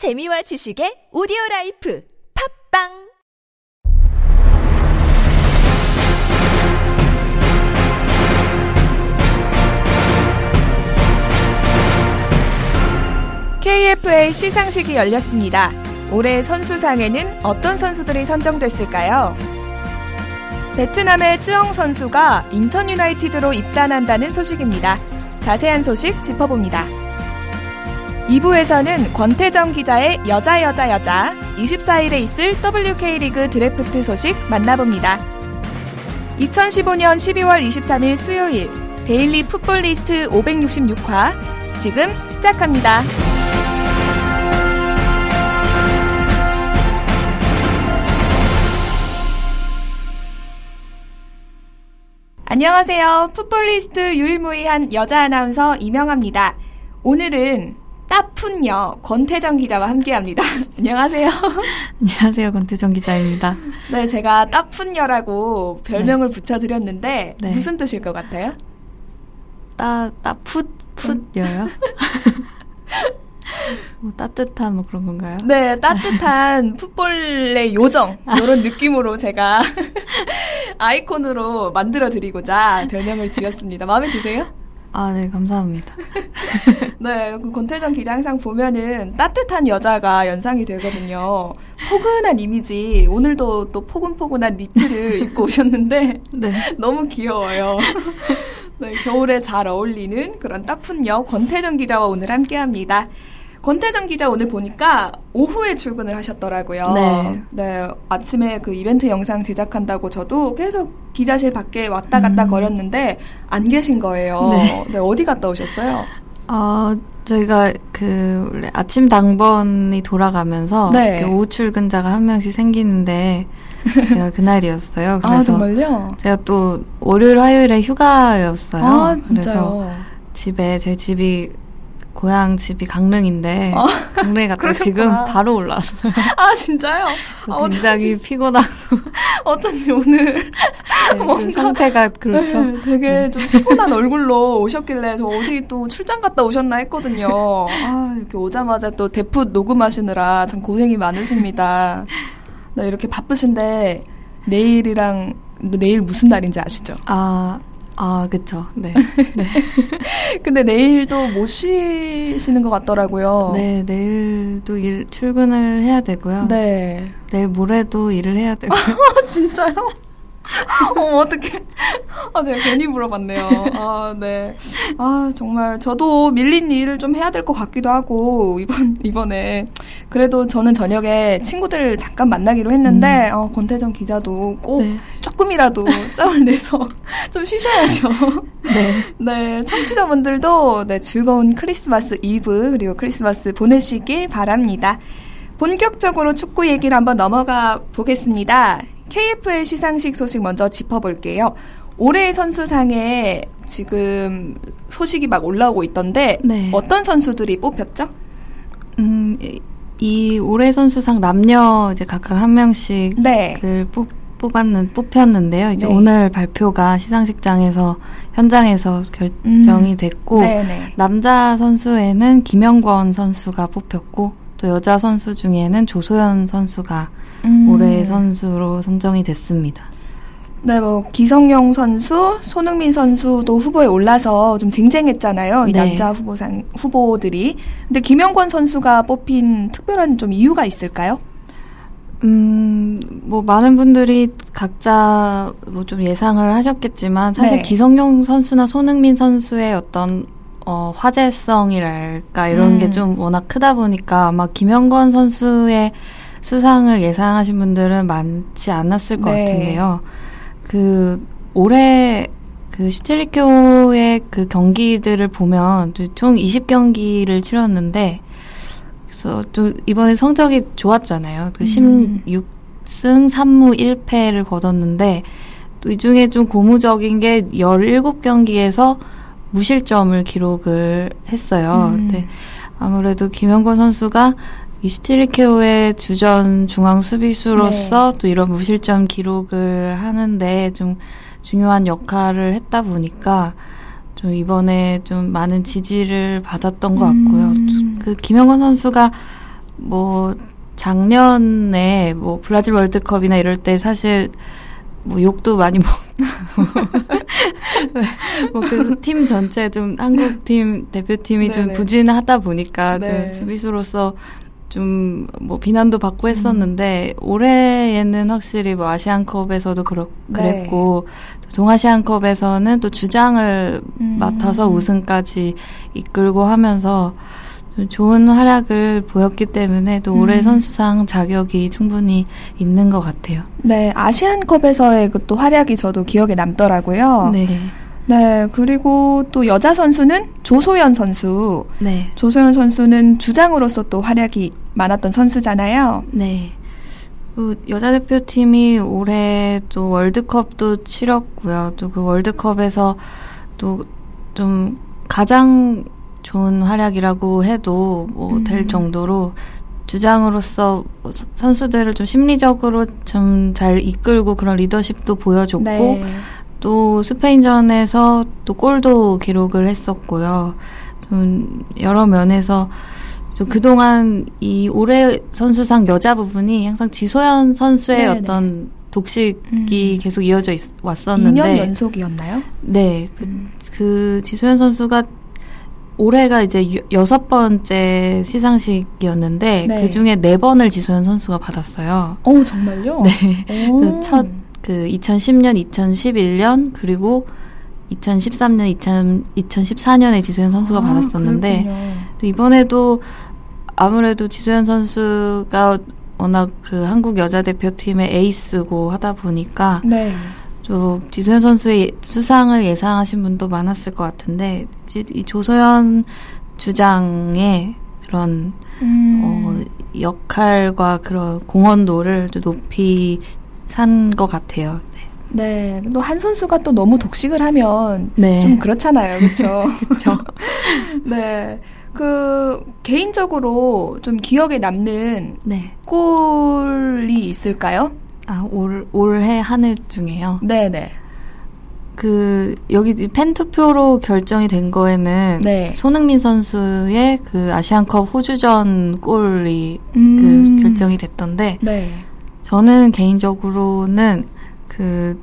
재미와 지식의 오디오 라이프 팟빵 KFA 시상식이 열렸습니다. 올해 선수상에는 어떤 선수들이 선정됐을까요? 베트남의 쯔엉 선수가 인천 유나이티드로 입단한다는 소식입니다. 자세한 소식 짚어봅니다. 2부에서는 권태정 기자의 여자 여자 여자 24일에 있을 WK 리그 드래프트 소식 만나봅니다. 2015년 12월 23일 수요일 데일리 풋볼 리스트 566화 지금 시작합니다. 안녕하세요. 풋볼리스트 유일무이한 여자 아나운서 이명아입니다. 오늘은 따푼녀 권태정 기자와 함께합니다. 안녕하세요. 안녕하세요. 권태정 기자입니다. 네, 제가 따푼녀라고 별명을 네. 붙여드렸는데 네. 무슨 뜻일 것 같아요? 따, 따풋, 풋여요? 뭐 따뜻한 뭐 그런 건가요? 네, 따뜻한 풋볼의 요정 이런 느낌으로 제가 아이콘으로 만들어 드리고자 별명을 지었습니다. 마음에 드세요? 아, 네, 감사합니다. 네, 그 권태정 기자 항상 보면은 따뜻한 여자가 연상이 되거든요. 포근한 이미지. 오늘도 또 포근포근한 니트를 입고 오셨는데 네. 너무 귀여워요. 네, 겨울에 잘 어울리는 그런 따푼 여 권태정 기자와 오늘 함께 합니다. 권태정 기자 오늘 보니까 오후에 출근을 하셨더라고요. 네. 네. 아침에 그 이벤트 영상 제작한다고 저도 계속 기자실 밖에 왔다 갔다 음. 거렸는데 안 계신 거예요. 네. 네. 어디 갔다 오셨어요? 어, 저희가 그 아침 당번이 돌아가면서 네. 오후 출근자가 한 명씩 생기는데 제가 그날이었어요. 아, 그래서 아, 정말요? 제가 또 월요일 화요일에 휴가였어요. 아, 그래서 집에 제 집이 고향 집이 강릉인데 어? 강릉에 갔다 지금 바로 올라왔어요. 아 진짜요? 아, 굉장히 피곤하고 어쩐지 오늘 네, 뭔가 상태가 그렇죠. 네, 되게 네. 좀 피곤한 얼굴로 오셨길래 저 어디 또 출장 갔다 오셨나 했거든요. 아 이렇게 오자마자 또 대풋 녹음하시느라 참 고생이 많으십니다. 네, 이렇게 바쁘신데 내일이랑 내일 무슨 날인지 아시죠? 아 아, 그쵸. 네. 네. 근데 내일도 못 쉬시는 것 같더라고요. 네, 내일도 일, 출근을 해야 되고요. 네. 내일 모레도 일을 해야 되고요. 진짜요? 어, 어떡해. 아, 제가 괜히 물어봤네요. 아, 네. 아, 정말 저도 밀린 일을 좀 해야 될 것 같기도 하고, 이번, 이번에. 그래도 저는 저녁에 친구들을 잠깐 만나기로 했는데, 음. 어, 권태정 기자도 꼭 네. 조금이라도 짬을 내서 좀 쉬셔야죠. 네. 네. 청취자분들도 네, 즐거운 크리스마스 이브, 그리고 크리스마스 보내시길 바랍니다. 본격적으로 축구 얘기를 한번 넘어가 보겠습니다. KFL 시상식 소식 먼저 짚어볼게요. 올해 선수상에 지금 소식이 막 올라오고 있던데 네. 어떤 선수들이 뽑혔죠? 음, 이 올해 선수상 남녀 이제 각각 한 명씩 네. 그 뽑, 뽑았는 뽑혔는데요. 이제 네. 오늘 발표가 시상식장에서 현장에서 결정이 음. 됐고 음. 남자 선수에는 김영권 선수가 뽑혔고 또 여자 선수 중에는 조소연 선수가 음. 올해의 선수로 선정이 됐습니다. 네, 뭐 기성용 선수, 손흥민 선수도 후보에 올라서 좀 쟁쟁했잖아요. 이 네. 남자 후보상 후보들이. 근데 김영권 선수가 뽑힌 특별한 좀 이유가 있을까요? 음, 뭐 많은 분들이 각자 뭐 좀 예상을 하셨겠지만 사실 네. 기성용 선수나 손흥민 선수의 어떤 어, 화제성이랄까 이런 음. 게좀 워낙 크다 보니까 아마 김영권 선수의 수상을 예상하신 분들은 많지 않았을 것 네. 같은데요. 그 올해 그 슈틸리교의 그 경기들을 보면 총 20경기를 치렀는데 그래서 좀 이번에 성적이 좋았잖아요. 그 음. 16승 3무 1패를 거뒀는데 또 이 중에 좀 고무적인 게 17경기에서 무실점을 기록을 했어요. 음. 네. 아무래도 김영권 선수가 이 슈틸리케오의 주전 중앙 수비수로서 네. 또 이런 무실점 기록을 하는데 좀 중요한 역할을 했다 보니까 좀 이번에 좀 많은 지지를 받았던 것 같고요. 음. 그 김영건 선수가 뭐 작년에 뭐 브라질 월드컵이나 이럴 때 사실 뭐 욕도 많이 먹. 뭐 그래서 팀 전체 좀 한국 팀 대표팀이 좀 부진하다 보니까 네. 수비수로서 좀 뭐 비난도 받고 했었는데 음. 올해에는 확실히 뭐 아시안컵에서도 그렇 그랬고 네. 동아시안컵에서는 또 주장을 음. 맡아서 우승까지 이끌고 하면서 좋은 활약을 보였기 때문에 또 올해 음. 선수상 자격이 충분히 있는 것 같아요. 네, 아시안컵에서의 그 또 활약이 저도 기억에 남더라고요. 네. 네, 그리고 또 여자 선수는 조소연 선수. 네. 조소연 선수는 주장으로서 또 활약이 많았던 선수잖아요. 네. 그 여자 대표팀이 올해 또 월드컵도 치렀고요. 또 그 월드컵에서 또 좀 가장 좋은 활약이라고 해도 뭐될 음. 정도로 주장으로서 선수들을 좀 심리적으로 좀 잘 이끌고 그런 리더십도 보여줬고 네. 또 스페인전에서 또 골도 기록을 했었고요. 좀 여러 면에서 좀 그동안 이 올해 선수상 여자 부분이 항상 지소연 선수의 네네. 어떤 독식이 음. 계속 이어져 있, 왔었는데 2년 연속이었나요? 네. 그, 음. 그 지소연 선수가 올해가 이제 여섯 번째 시상식이었는데 네. 그 중에 네 번을 지소연 선수가 받았어요. 어 정말요? 네. 첫그 그 2010년, 2011년 그리고 2013년, 2000, 2014년에 지소연 선수가 아, 받았었는데. 또 이번에도 아무래도 지소연 선수가 워낙 그 한국 여자 대표팀의 에이스고 하다 보니까 네. 또 지소연 선수의 수상을 예상하신 분도 많았을 것 같은데 이 조소연 주장의 그런 음. 어, 역할과 그런 공헌도를 높이 산 것 같아요. 네. 네. 또 한 선수가 또 너무 독식을 하면 네. 좀 그렇잖아요. 그렇죠? 그렇죠. 네. 그 개인적으로 좀 기억에 남는 네. 골이 있을까요? 아, 올, 올해 한 해 중에요? 네네. 그, 여기 팬투표로 결정이 된 거에는 네. 손흥민 선수의 그 아시안컵 호주전 골이 음. 그 결정이 됐던데, 네. 저는 개인적으로는 그,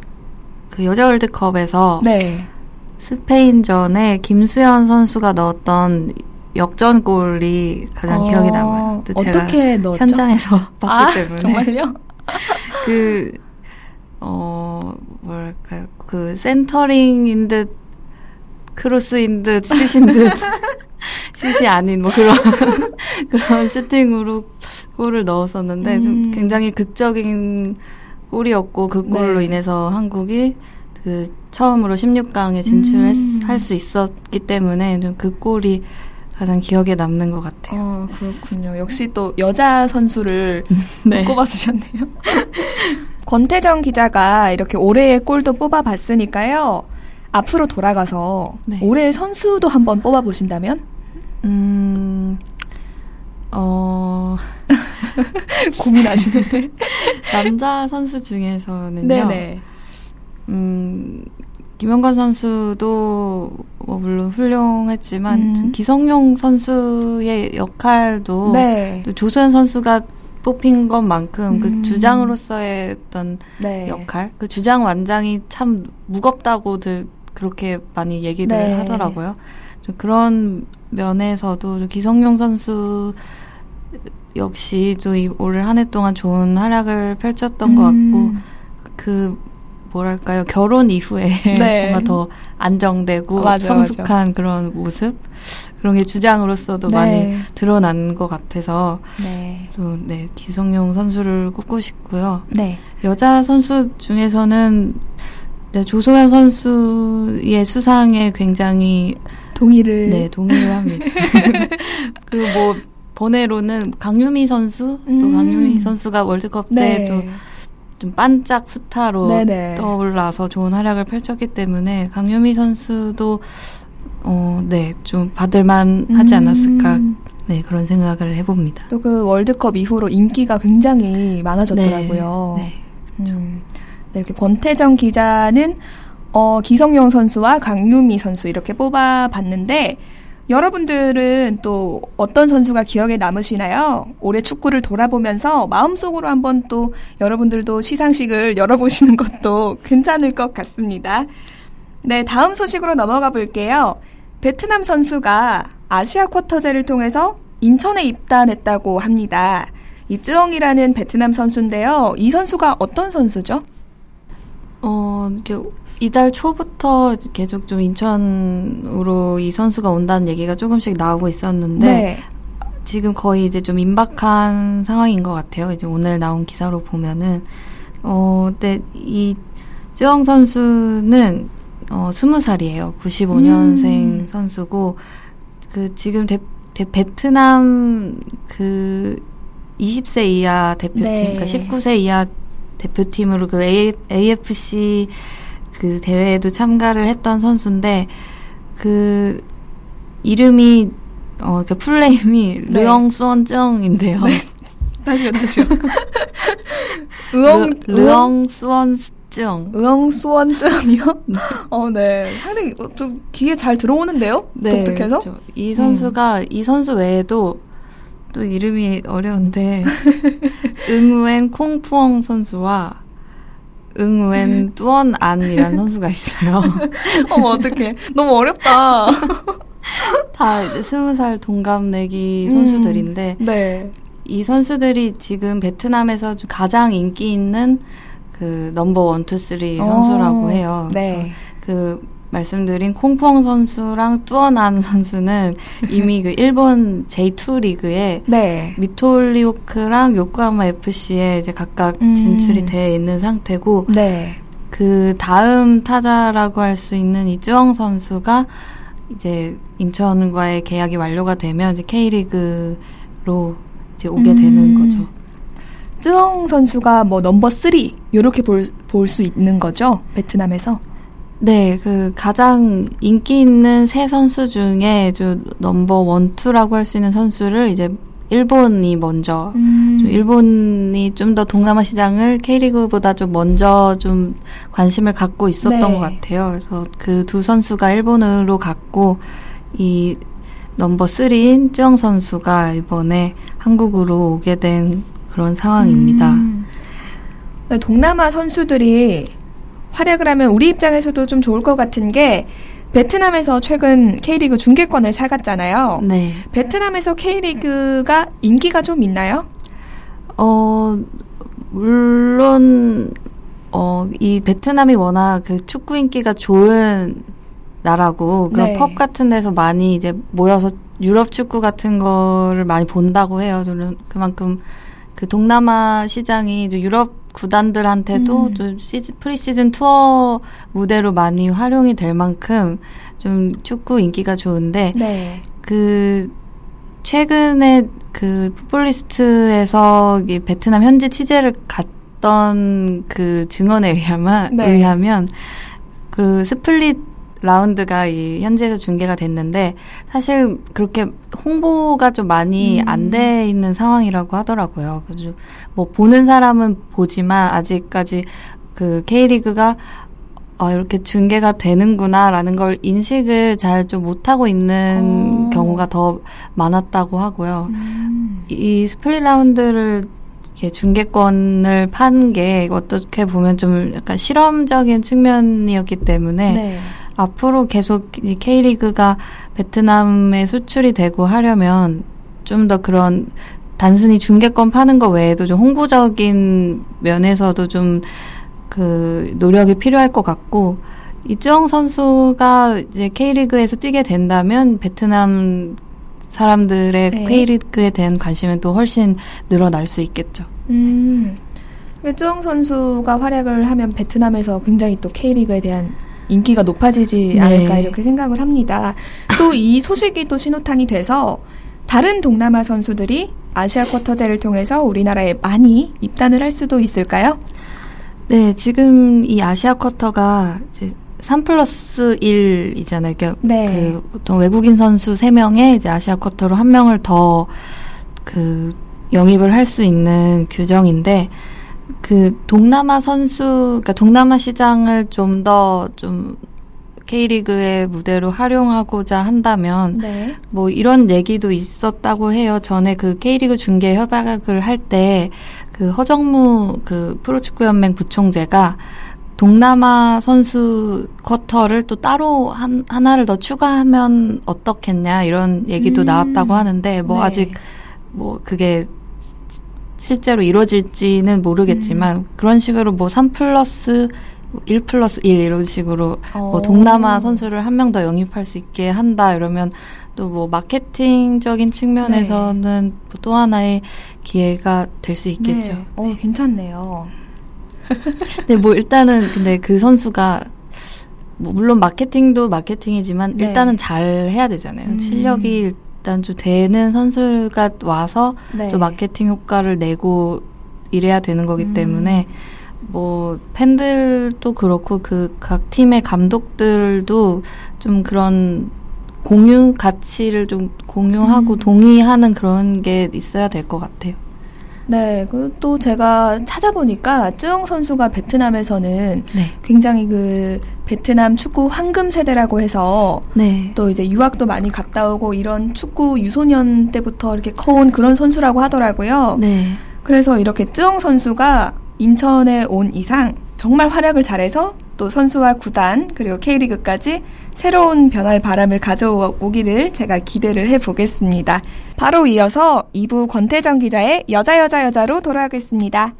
그 여자 월드컵에서 네. 스페인전에 김수현 선수가 넣었던 역전골이 가장 어, 기억에 남아요. 또 제가 어떻게 넣었죠? 현장에서 봤기 아, 때문에. 정말요? 그, 어, 뭐랄까요. 그 센터링인 듯, 크로스인 듯, 슛인 듯, 슛이 아닌 뭐 그런, 그런 슈팅으로 골을 넣었었는데, 음. 좀 굉장히 극적인 골이었고, 그 골로 네. 인해서 한국이 그 처음으로 16강에 진출할 수 음. 있었기 때문에 좀 그 골이 가장 기억에 남는 것 같아요. 아, 그렇군요. 역시 또 여자 선수를 네. 꼽아주셨네요. 권태정 기자가 이렇게 올해의 골도 뽑아봤으니까요. 앞으로 돌아가서 네. 올해의 선수도 한번 뽑아보신다면? 음, 어, 고민하시는데. 남자 선수 중에서는요. 네네. 음, 김영건 선수도 뭐 물론 훌륭했지만 음. 기성용 선수의 역할도 네. 또 조수현 선수가 뽑힌 것만큼 그 음. 그 주장으로서의 어떤 네. 역할, 그 주장 완장이 참 무겁다고들 그렇게 많이 얘기들 네. 하더라고요. 좀 그런 면에서도 기성용 선수 역시 또 올 한 해 동안 좋은 활약을 펼쳤던 음. 것 같고 그 뭐랄까요 결혼 이후에 네. 뭔가 더 안정되고 맞아, 성숙한 맞아. 그런 모습 그런 게 주장으로서도 네. 많이 드러난 것 같아서 네. 또 네, 기성용 선수를 꼽고 싶고요. 네. 여자 선수 중에서는 네, 조소연 선수의 수상에 굉장히 동의를 네 동의를 합니다. 그리고 뭐 번외로는 강유미 선수 음. 또 강유미 선수가 월드컵 때도 네. 좀 반짝 스타로 네네. 떠올라서 좋은 활약을 펼쳤기 때문에 강유미 선수도 어, 네, 좀 받을만 하지 음. 않았을까. 네, 그런 생각을 해봅니다. 또 그 월드컵 이후로 인기가 굉장히 많아졌더라고요. 네, 네, 그렇죠. 음, 네, 이렇게 권태정 기자는 어, 기성용 선수와 강유미 선수 이렇게 뽑아봤는데 여러분들은 또 어떤 선수가 기억에 남으시나요? 올해 축구를 돌아보면서 마음속으로 한번 또 여러분들도 시상식을 열어보시는 것도 괜찮을 것 같습니다. 네, 다음 소식으로 넘어가 볼게요. 베트남 선수가 아시아 쿼터제를 통해서 인천에 입단했다고 합니다. 이쯔엉이라는 베트남 선수인데요. 이 선수가 어떤 선수죠? 어, 이 달 초부터 계속 좀 인천으로 이 선수가 온다는 얘기가 조금씩 나오고 있었는데 네. 지금 거의 이제 좀 임박한 상황인 것 같아요. 이제 오늘 나온 기사로 보면은 어, 근데 이 쯔엉 선수는 어, 20살이에요. 95년생 음. 선수고 그 지금 대, 대, 베트남 그 20세 이하 대표팀, 네. 그러니까 19세 이하 대표팀으로 그 A, AFC 그 대회에도 참가를 했던 선수인데 그 이름이 어, 그 풀네임이 네. 르엉 수원정인데요. 네. 다시요, 다시요. 르엉, 르엉 수원 수원증. 의왕수원증이요? 네. 어, 네. 상당히 좀 귀에 잘 들어오는데요? 네, 독특해서? 그렇죠. 이 선수가, 음. 이 선수 외에도 또 이름이 어려운데, 응웬 콩푸엉 선수와 응웬 뚜언안이라는 선수가 있어요. 어머, 어떡해. 너무 어렵다. 다 스무 살 동갑내기 선수들인데, 음, 네. 이 선수들이 지금 베트남에서 가장 인기 있는 그 number one, two, three 선수라고 해요. 네. 그 말씀드린 콩푸엉 선수랑 뚜언안 선수는 이미 그 일본 J2 리그에 네. 미토 홀리호크랑 요코하마 FC에 이제 각각 음. 진출이 돼 있는 상태고 네. 그 다음 타자라고 할 수 있는 이 쯔엉 선수가 이제 인천과의 계약이 완료가 되면 이제 K리그로 이제 오게 음. 되는 거죠. 쯔엉 선수가 뭐 number 3 이렇게 볼 볼 수 있는 거죠 베트남에서. 네, 그 가장 인기 있는 세 선수 중에 저 number one, two라고 할 수 있는 선수를 이제 일본이 먼저, 음. 좀 일본이 좀 더 동남아 시장을 K리그보다 좀 먼저 좀 관심을 갖고 있었던 네. 것 같아요. 그래서 그 두 선수가 일본으로 갔고 이 넘버 3인 쯔영 선수가 이번에 한국으로 오게 된 그런 상황입니다. 음. 네, 동남아 선수들이 활약을 하면 우리 입장에서도 좀 좋을 것 같은 게 베트남에서 최근 K리그 중계권을 사갔잖아요. 네. 베트남에서 K리그가 인기가 좀 있나요? 어, 물론, 어, 이 베트남이 워낙 그 축구 인기가 좋은 나라고 그런 네. 펍 같은 데서 많이 이제 모여서 유럽 축구 같은 거를 많이 본다고 해요. 저는 그만큼 그 동남아 시장이 유럽 구단들한테도 음. 좀 시즌, 프리시즌 투어 무대로 많이 활용이 될 만큼 좀 축구 인기가 좋은데 네. 그 최근에 그 풋볼리스트에서 베트남 현지 취재를 갔던 그 증언에 의하면 네. 의하면 그 스플릿 라운드가 이 현지에서 중계가 됐는데 사실 그렇게 홍보가 좀 많이 음. 안돼 있는 상황이라고 하더라고요. 그래서 뭐 보는 사람은 보지만 아직까지 그 K리그가 아, 이렇게 중계가 되는구나라는 걸 인식을 잘 좀 못하고 있는 오. 어. 경우가 더 많았다고 하고요. 음. 이 스플릿 라운드를 이렇게 중계권을 판 게 어떻게 보면 좀 약간 실험적인 측면이었기 때문에 네. 앞으로 계속 K리그가 베트남에 수출이 되고 하려면 좀 더 그런 단순히 중계권 파는 거 외에도 좀 홍보적인 면에서도 좀 그 노력이 필요할 것 같고 이 쯔엉 선수가 이제 K리그에서 뛰게 된다면 베트남 사람들의 네. K리그에 대한 관심은 또 훨씬 늘어날 수 있겠죠. 음. 이주영 선수가 활약을 하면 베트남에서 굉장히 또 K리그에 대한 인기가 높아지지 네. 않을까 이렇게 생각을 합니다. 또 이 소식이 또 신호탄이 돼서 다른 동남아 선수들이 아시아 쿼터제를 통해서 우리나라에 많이 입단을 할 수도 있을까요? 네, 지금 이 아시아 쿼터가 이제 3 플러스 1이잖아요. 그러니까 네. 그 보통 외국인 선수 3명에 이제 아시아 쿼터로 한 명을 더 그 영입을 할 수 있는 규정인데 그 동남아 선수, 그러니까 동남아 시장을 좀더좀 K리그의 무대로 활용하고자 한다면 네. 뭐 이런 얘기도 있었다고 해요. 전에 그 K리그 중계 협약을 할 때 그 허정무 그 프로축구 연맹 부총재가 동남아 선수 쿼터를 또 따로 한, 하나를 더 추가하면 어떻겠냐 이런 얘기도 음. 나왔다고 하는데 뭐 네. 아직 뭐 그게 실제로 이루어질지는 모르겠지만 그런 식으로 뭐 3 플러스 1 플러스 1 이런 식으로 뭐 어. 동남아 선수를 한 명 더 영입할 수 있게 한다 이러면 또 뭐 마케팅적인 측면에서는 뭐또 하나의 기회가 될 수 있겠죠. 네. 어, 괜찮네요. 근데 뭐 일단은 근데 그 선수가 뭐 물론 마케팅도 마케팅이지만 네. 일단은 잘 해야 되잖아요. 음. 실력이 일단 좀 되는 선수가 와서 네. 또 마케팅 효과를 내고 이래야 되는 거기 음. 때문에 뭐 팬들도 그렇고 그 각 팀의 감독들도 좀 그런 공유 가치를 좀 공유하고 음. 동의하는 그런 게 있어야 될 것 같아요. 네, 그또 제가 찾아보니까 쯔영 선수가 베트남에서는 네. 굉장히 그 베트남 축구 황금 세대라고 해서 네. 또 이제 유학도 많이 갔다 오고 이런 축구 유소년 때부터 이렇게 커온 그런 선수라고 하더라고요. 네. 그래서 이렇게 쯔영 선수가 인천에 온 이상 정말 활약을 잘해서 또 선수와 구단 그리고 K리그까지 새로운 변화의 바람을 가져오기를 제가 기대를 해보겠습니다. 바로 이어서 2부 권태정 기자의 여자 여자 여자로 돌아가겠습니다.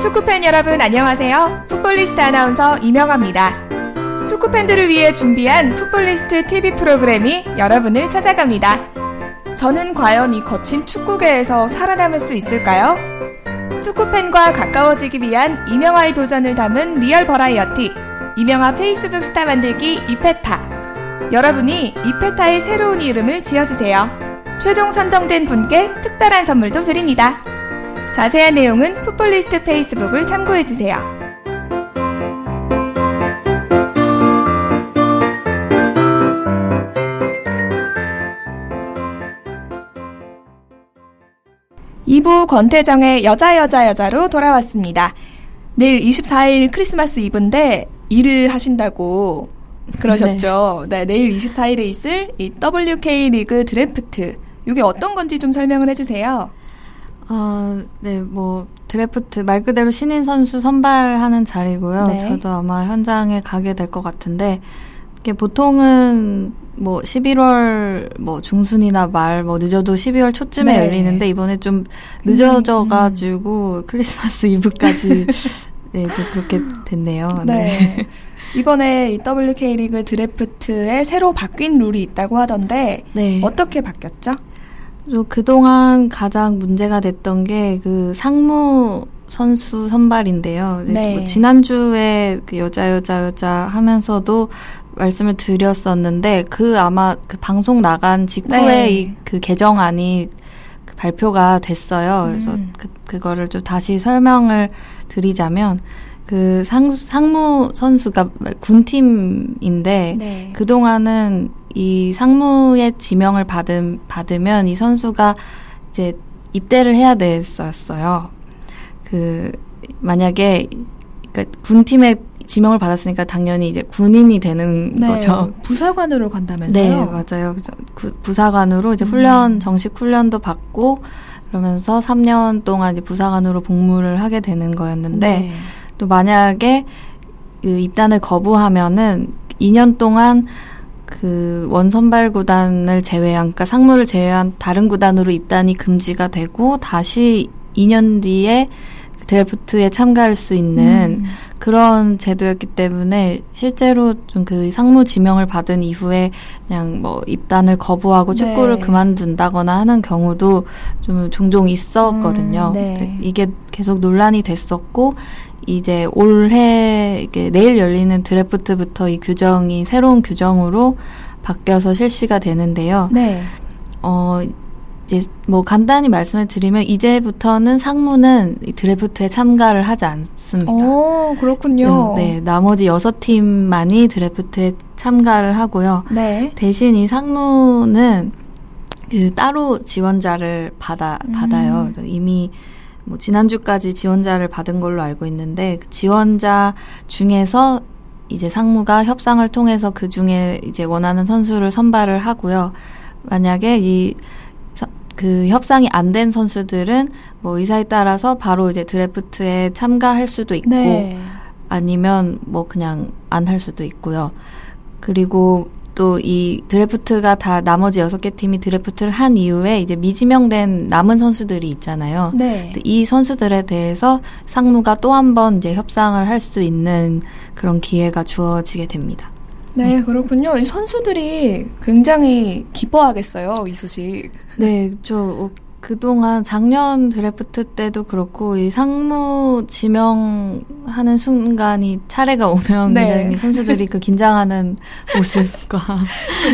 축구팬 여러분 안녕하세요. 풋볼리스트 아나운서 이명아입니다. 축구팬들을 위해 준비한 풋볼리스트 TV 프로그램이 여러분을 찾아갑니다. 저는 과연 이 거친 축구계에서 살아남을 수 있을까요? 축구팬과 가까워지기 위한 이명아의 도전을 담은 리얼 버라이어티 이명아 페이스북 스타 만들기 이페타 여러분이 이페타의 새로운 이름을 지어주세요. 최종 선정된 분께 특별한 선물도 드립니다. 자세한 내용은 풋볼리스트 페이스북을 참고해주세요. 이부 권태정의 여자 여자 여자로 돌아왔습니다. 내일 24일 크리스마스 이브인데 일을 하신다고 그러셨죠. 네, 내일 24일에 있을 이 WK 리그 드래프트. 이게 어떤 건지 좀 설명을 해주세요. 어, 네, 뭐 드래프트 말 그대로 신인 선수 선발하는 자리고요. 네. 저도 아마 현장에 가게 될 것 같은데 보통은 뭐 11월 뭐 중순이나 말 뭐 늦어도 12월 초쯤에 네. 열리는데 이번에 좀 늦어져 가지고 크리스마스 이브까지 네, 이제 그렇게 됐네요. 네. 이번에 이 WK 리그 드래프트에 새로 바뀐 룰이 있다고 하던데 네. 어떻게 바뀌었죠? 저 그동안 가장 문제가 됐던 게 그 상무 선수 선발인데요. 이제 네. 뭐 지난주에 그 여자 여자 여자 하면서도 말씀을 드렸었는데 그 아마 그 방송 나간 직후에 네. 이그 개정안이 그 발표가 됐어요. 그래서 음. 그 그거를 좀 다시 설명을 드리자면 그 상, 상무 선수가 군팀인데 네. 그 동안은 이 상무의 지명을 받음, 받으면 이 선수가 이제 입대를 해야 됐었어요. 그, 만약에, 그니까 군팀에 지명을 받았으니까 당연히 이제 군인이 되는 네. 거죠. 부사관으로 간다면서요? 네, 맞아요. 그래서 구- 부사관으로 이제 음. 훈련, 정식 훈련도 받고, 그러면서 3년 동안 이제 부사관으로 복무를 하게 되는 거였는데, 네. 또 만약에 그 입단을 거부하면은 2년 동안 그 원선발 구단을 제외한 그러니까 상무를 제외한 다른 구단으로 입단이 금지가 되고 다시 2년 뒤에 드래프트에 참가할 수 있는 음. 그런 제도였기 때문에 실제로 좀 그 상무 지명을 받은 이후에 그냥 뭐 입단을 거부하고 네. 축구를 그만둔다거나 하는 경우도 좀 종종 있었거든요. 음, 네. 이게 계속 논란이 됐었고 이제 올해 내일 열리는 드래프트부터 이 규정이 새로운 규정으로 바뀌어서 실시가 되는데요. 네. 어, 이제 뭐 간단히 말씀을 드리면 이제부터는 상무는 이 드래프트에 참가를 하지 않습니다. 오, 그렇군요. 네, 나머지 여섯 팀만이 드래프트에 참가를 하고요. 네. 대신 이 상무는 그 따로 지원자를 받아 음. 받아요. 그래서 이미 뭐 지난주까지 지원자를 받은 걸로 알고 있는데 그 지원자 중에서 이제 상무가 협상을 통해서 그 중에 이제 원하는 선수를 선발을 하고요. 만약에 이 그 협상이 안 된 선수들은 뭐 의사에 따라서 바로 이제 드래프트에 참가할 수도 있고 네. 아니면 뭐 그냥 안 할 수도 있고요. 그리고 또 이 드래프트가 다 나머지 여섯 개 팀이 드래프트를 한 이후에 이제 미지명된 남은 선수들이 있잖아요. 네. 이 선수들에 대해서 상무가 또 한 번 이제 협상을 할 수 있는 그런 기회가 주어지게 됩니다. 네, 네, 그렇군요. 이 선수들이 굉장히 기뻐하겠어요, 이 소식. 네, 저 그동안 작년 드래프트 때도 그렇고 이 상무 지명하는 순간이 차례가 오면 네. 선수들이 그 긴장하는 모습과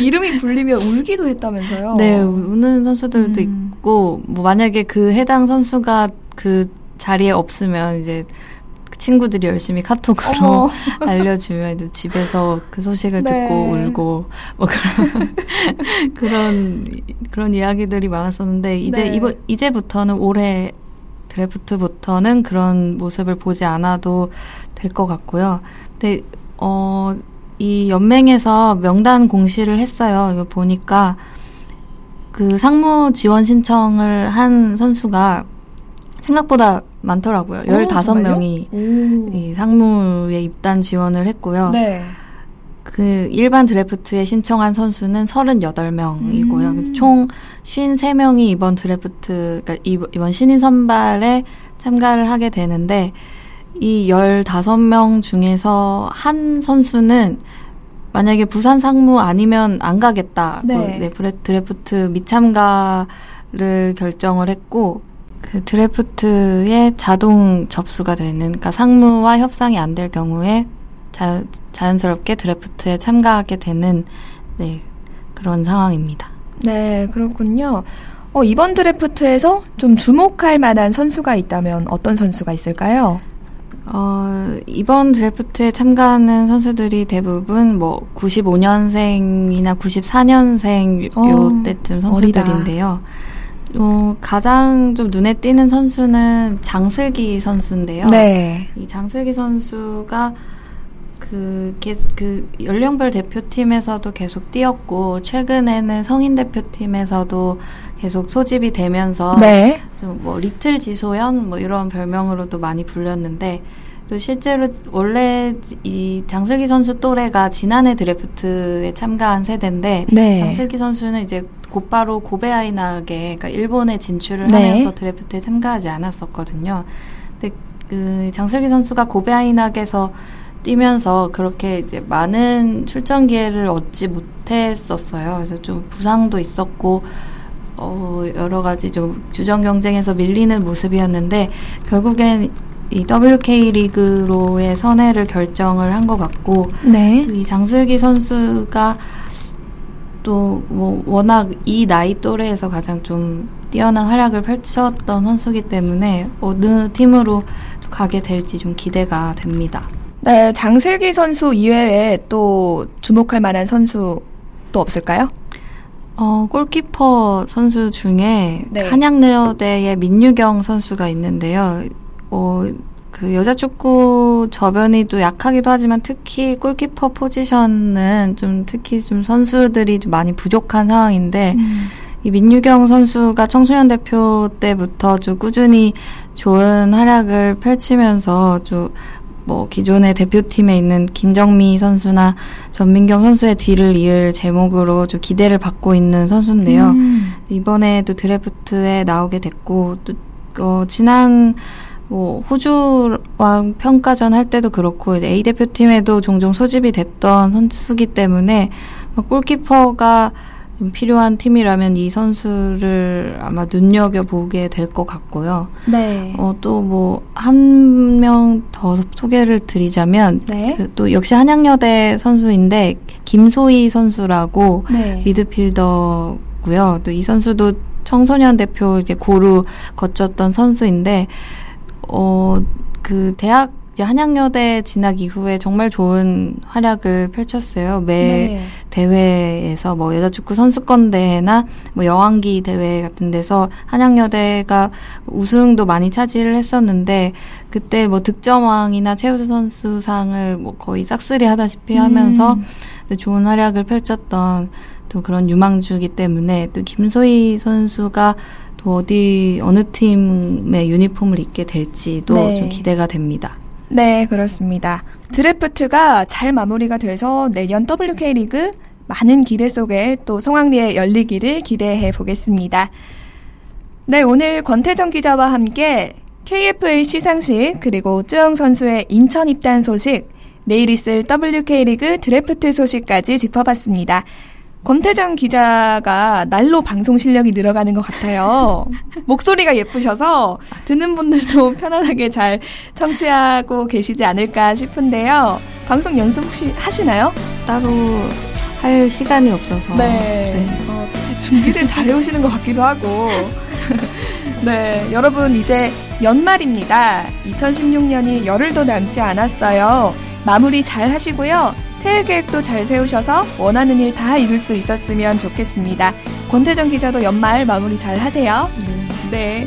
이름이 불리면 울기도 했다면서요? 네, 우는 선수들도 음. 있고 뭐 만약에 그 해당 선수가 그 자리에 없으면 이제 친구들이 열심히 카톡으로 알려주면 집에서 그 소식을 네. 듣고 울고 뭐 그런 그런 그런 이야기들이 많았었는데 이제 네. 이번 이제부터는 올해 드래프트부터는 그런 모습을 보지 않아도 될 것 같고요. 근데 어. 이 연맹에서 명단 공시를 했어요. 이거 보니까 그 상무 지원 신청을 한 선수가 생각보다 많더라고요. 오, 15명이 이 상무에 입단 지원을 했고요. 네. 그 일반 드래프트에 신청한 선수는 38명이고요. 음. 그래서 총 53명이 이번 드래프트, 그러니까 이번 신인 선발에 참가를 하게 되는데 이 15명 중에서 한 선수는 만약에 부산 상무 아니면 안 가겠다. 네. 그, 네, 드래프트 미참가를 결정을 했고 그 드래프트에 자동 접수가 되는 그러니까 상무와 협상이 안 될 경우에 자, 자연스럽게 드래프트에 참가하게 되는 네, 그런 상황입니다. 네, 그렇군요. 어, 이번 드래프트에서 좀 주목할 만한 선수가 있다면 어떤 선수가 있을까요? 어, 이번 드래프트에 참가하는 선수들이 대부분 뭐 95년생이나 94년생 어, 요때쯤 선수들인데요. 어리다. 어, 가장 좀 눈에 띄는 선수는 장슬기 선수인데요. 네. 이 장슬기 선수가 그, 그, 연령별 대표팀에서도 계속 뛰었고, 최근에는 성인 대표팀에서도 계속 소집이 되면서, 네. 좀 뭐, 리틀 지소연, 뭐, 이런 별명으로도 많이 불렸는데, 또 실제로 원래 이 장슬기 선수 또래가 지난해 드래프트에 참가한 세대인데, 네. 장슬기 선수는 이제 곧바로 고베 아이나게 그러니까 일본에 진출을 네. 하면서 드래프트에 참가하지 않았었거든요. 근데 그 장슬기 선수가 고베 아이나게에서 뛰면서 그렇게 이제 많은 출전 기회를 얻지 못했었어요. 그래서 좀 부상도 있었고 어 여러 가지 좀 주전 경쟁에서 밀리는 모습이었는데 결국엔 이 WK 리그로의 선회를 결정을 한 것 같고 네. 이 장슬기 선수가 또 뭐 워낙 이 나이 또래에서 가장 좀 뛰어난 활약을 펼쳤던 선수기 때문에 어느 팀으로 가게 될지 좀 기대가 됩니다. 네, 장슬기 선수 이외에 또 주목할 만한 선수 또 없을까요? 어, 골키퍼 선수 중에 네. 한양내어대의 민유경 선수가 있는데요. 어, 그 여자 축구 저변이 또 약하기도 하지만 특히 골키퍼 포지션은 좀 특히 좀 선수들이 좀 많이 부족한 상황인데 음. 이 민유경 선수가 청소년 대표 때부터 좀 꾸준히 좋은 활약을 펼치면서 좀 뭐 기존의 대표팀에 있는 김정미 선수나 전민경 선수의 뒤를 이을 제목으로 좀 기대를 받고 있는 선수인데요. 음. 이번에 또 드래프트에 나오게 됐고 또 어, 지난 뭐 호주와 평가전 할 때도 그렇고 이제 A 대표팀에도 종종 소집이 됐던 선수기 때문에 뭐 골키퍼가 좀 필요한 팀이라면 이 선수를 아마 눈여겨 보게 될 것 같고요. 네. 어, 또 뭐 한 명 더 소개를 드리자면 네. 그 또 역시 한양여대 선수인데 김소희 선수라고 네. 미드필더고요. 또 이 선수도 청소년 대표 이렇게 고루 거쳤던 선수인데 어, 그 대학 이제 한양여대 진학 이후에 정말 좋은 활약을 펼쳤어요. 매 네. 대회에서 뭐 여자축구 선수권 대회나 뭐 여왕기 대회 같은 데서 한양여대가 우승도 많이 차지를 했었는데 그때 뭐 득점왕이나 최우수 선수상을 뭐 거의 싹쓸이 하다시피 하면서 음. 좋은 활약을 펼쳤던 또 그런 유망주기 때문에 또 김소희 선수가 또 어디 어느 팀의 유니폼을 입게 될지도 네. 좀 기대가 됩니다. 네, 그렇습니다. 드래프트가 잘 마무리가 돼서 내년 WK 리그 많은 기대 속에 또 송황리에 열리기를 기대해 보겠습니다. 네, 오늘 권태정 기자와 함께 KFA 시상식 그리고 쯔영 선수의 인천 입단 소식, 내일 있을 WK 리그 드래프트 소식까지 짚어봤습니다. 권태정 기자가 날로 방송 실력이 늘어가는 것 같아요. 목소리가 예쁘셔서 듣는 분들도 편안하게 잘 청취하고 계시지 않을까 싶은데요. 방송 연습 혹시 하시나요? 따로 할 시간이 없어서. 네. 네. 어, 준비를 잘 해오시는 것 같기도 하고. 네. 여러분, 이제 연말입니다. 2016년이 열흘도 남지 않았어요. 마무리 잘 하시고요. 새해 계획도 잘 세우셔서 원하는 일 다 이룰 수 있었으면 좋겠습니다. 권태정 기자도 연말 마무리 잘 하세요. 네. 네.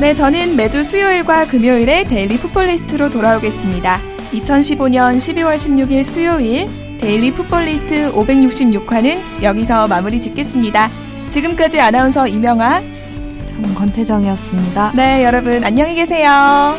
네, 저는 매주 수요일과 금요일에 데일리 풋볼리스트로 돌아오겠습니다. 2015년 12월 16일 수요일 데일리 풋볼리스트 566화는 여기서 마무리 짓겠습니다. 지금까지 아나운서 이명아, 저는 권태정이었습니다. 네, 여러분 안녕히 계세요.